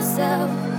Yourself.